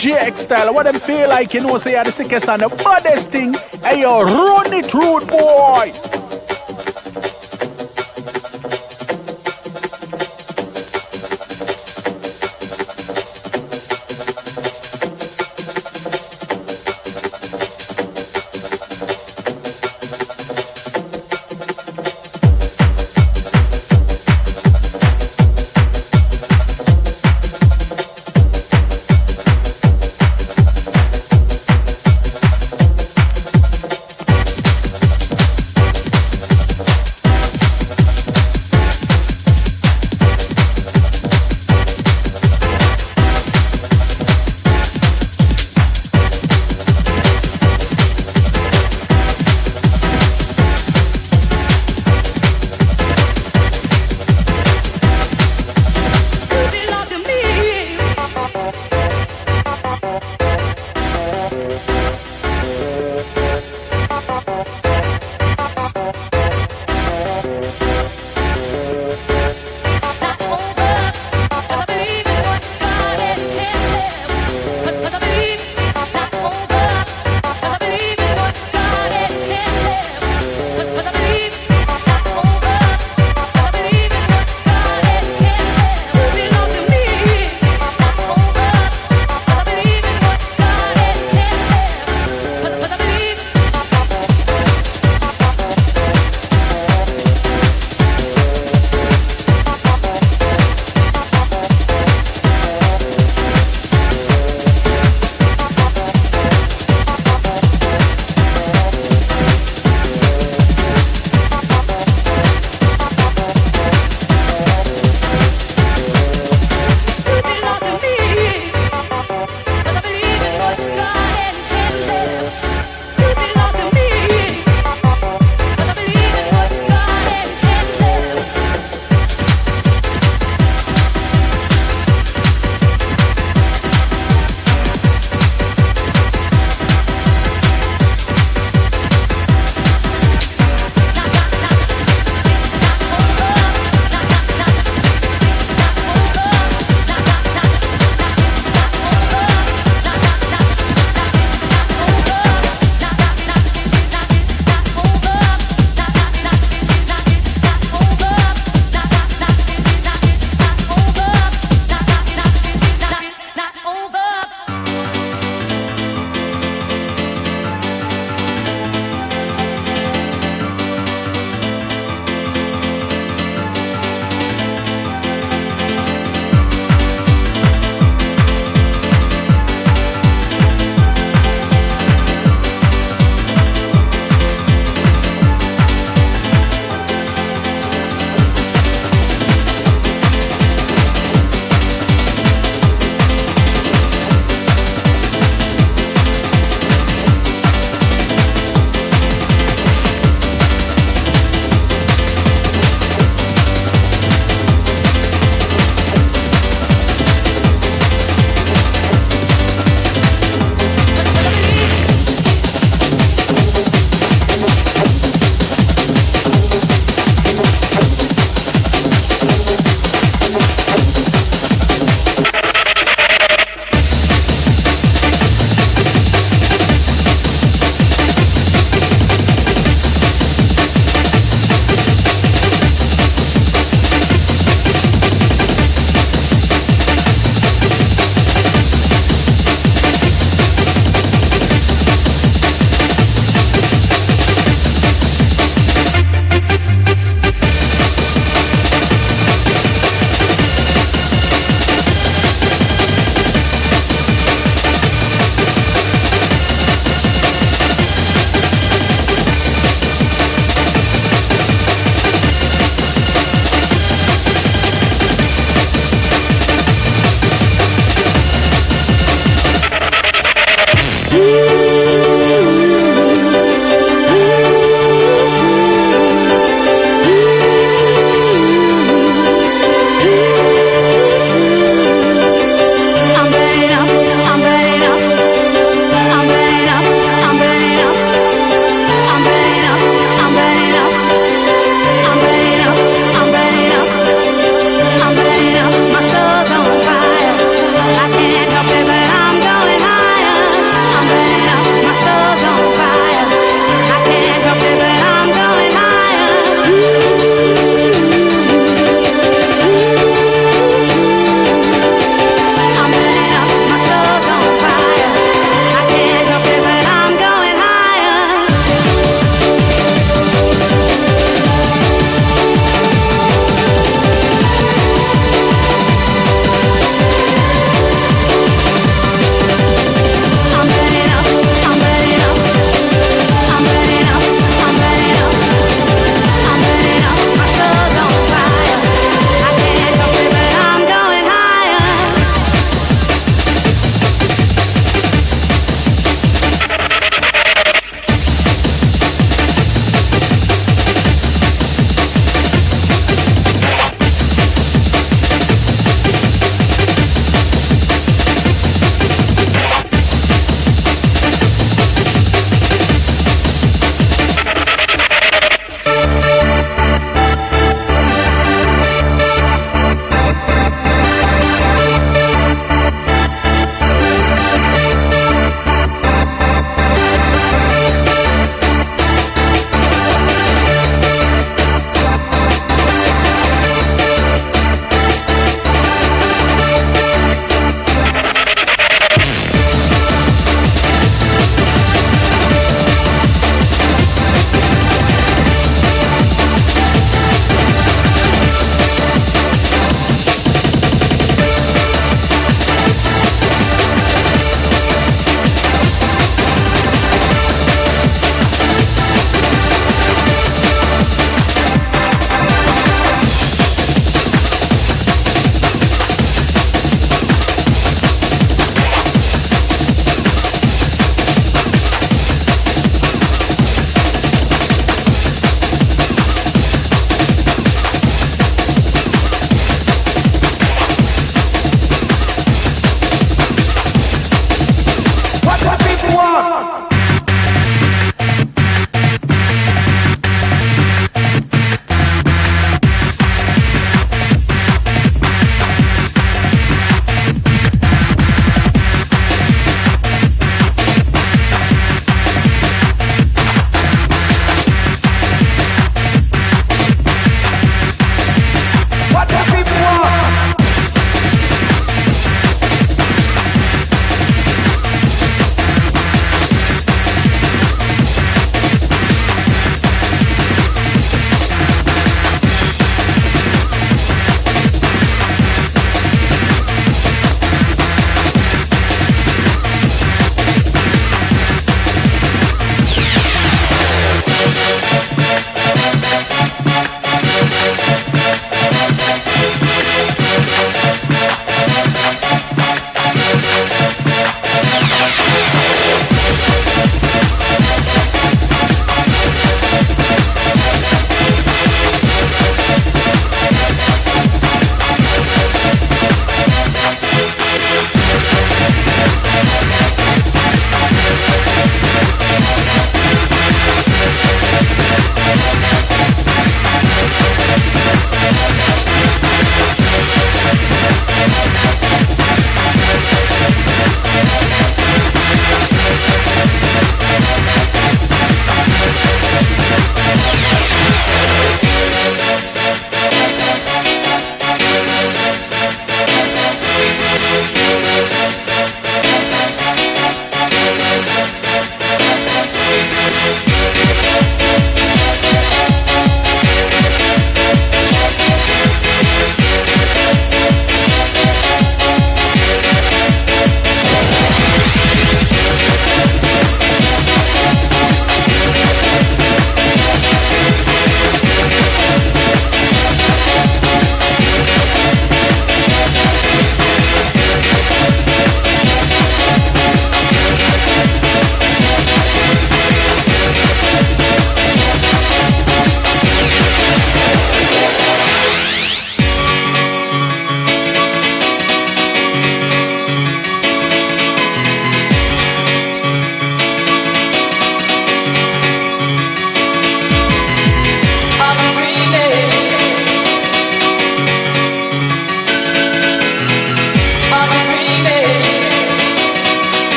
DJ style, what them feel like, you know, say, are the sickest and the baddest thing. Hey, yo, run it, rude boy.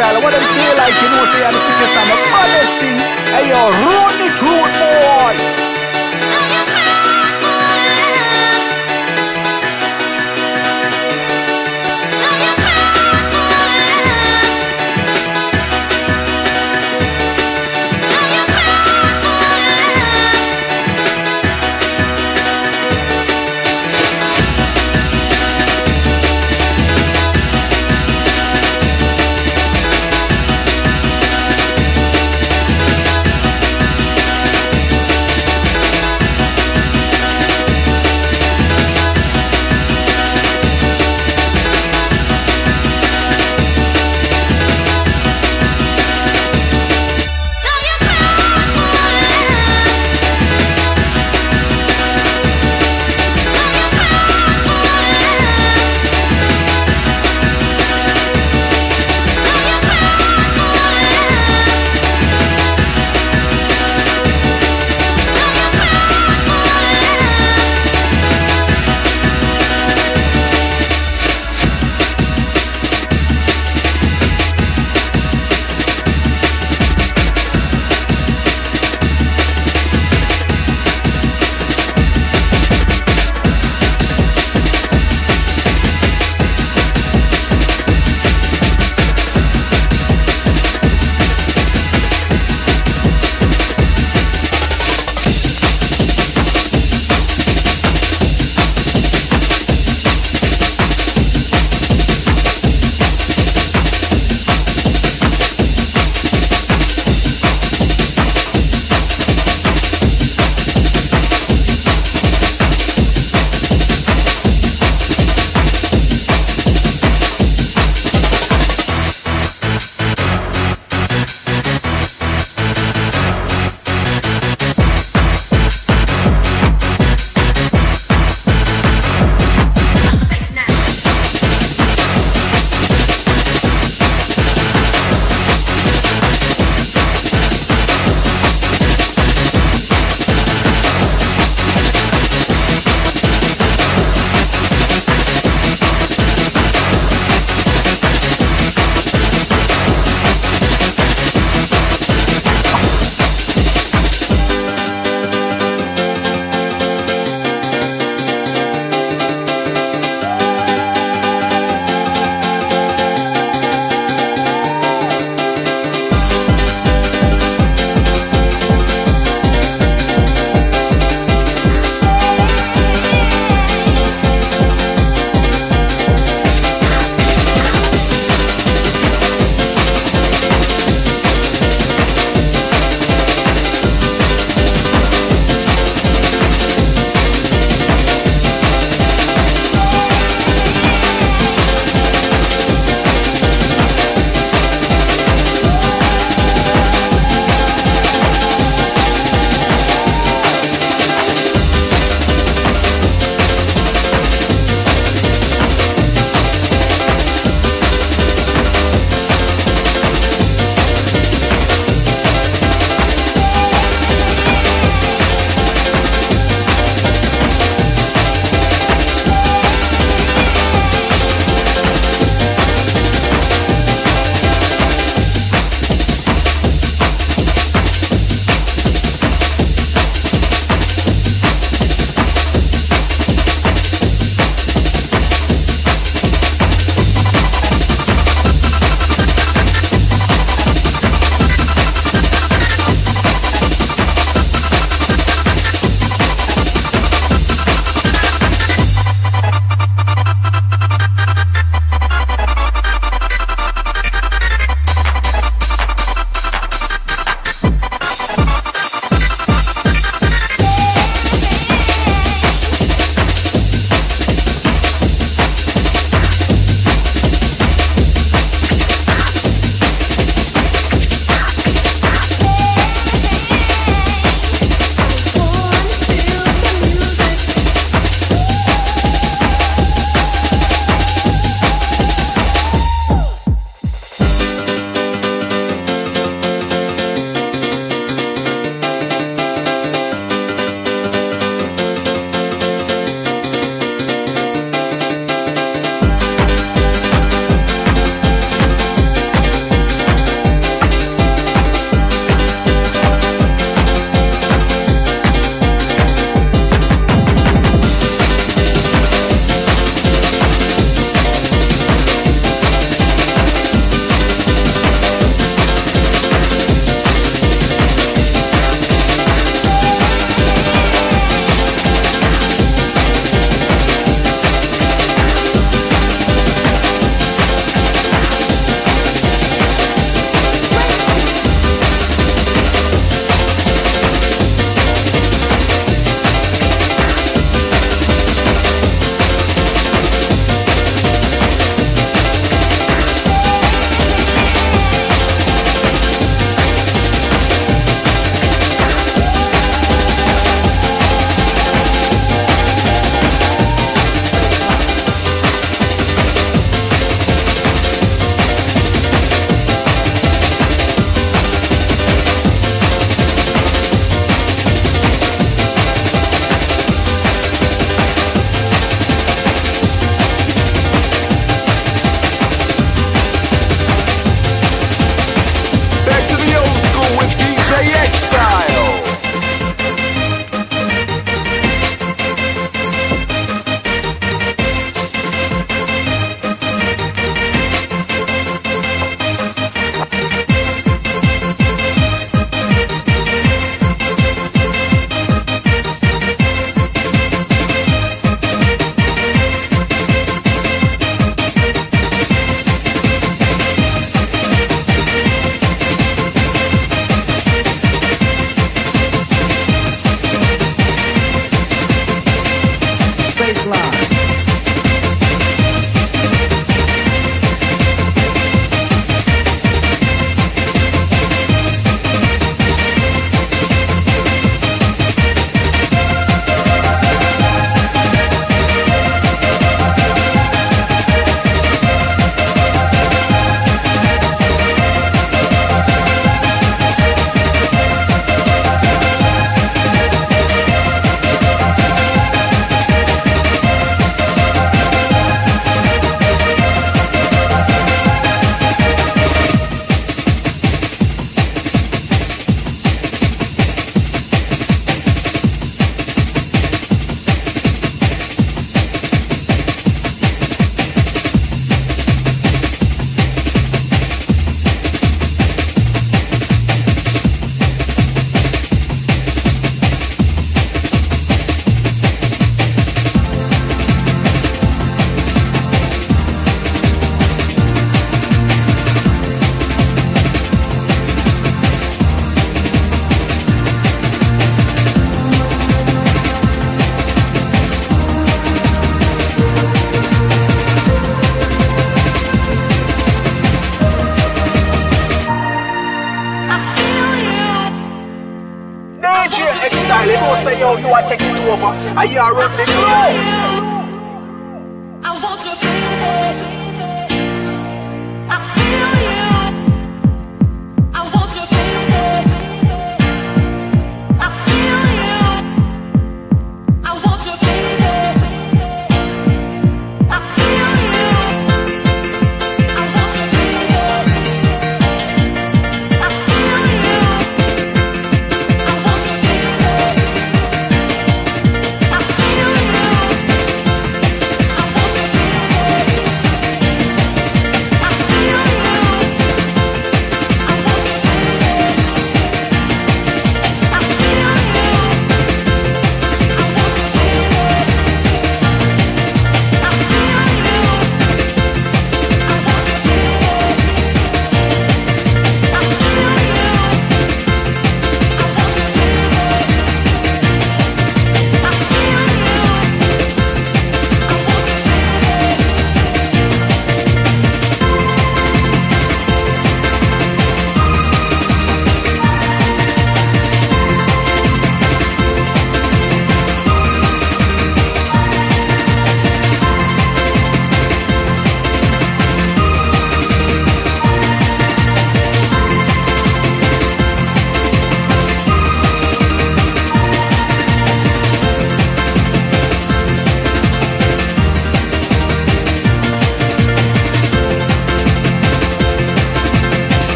Style. What them feel like, you know, say, the sickest and the baddest thing. Hey, yo, run it, rude boy.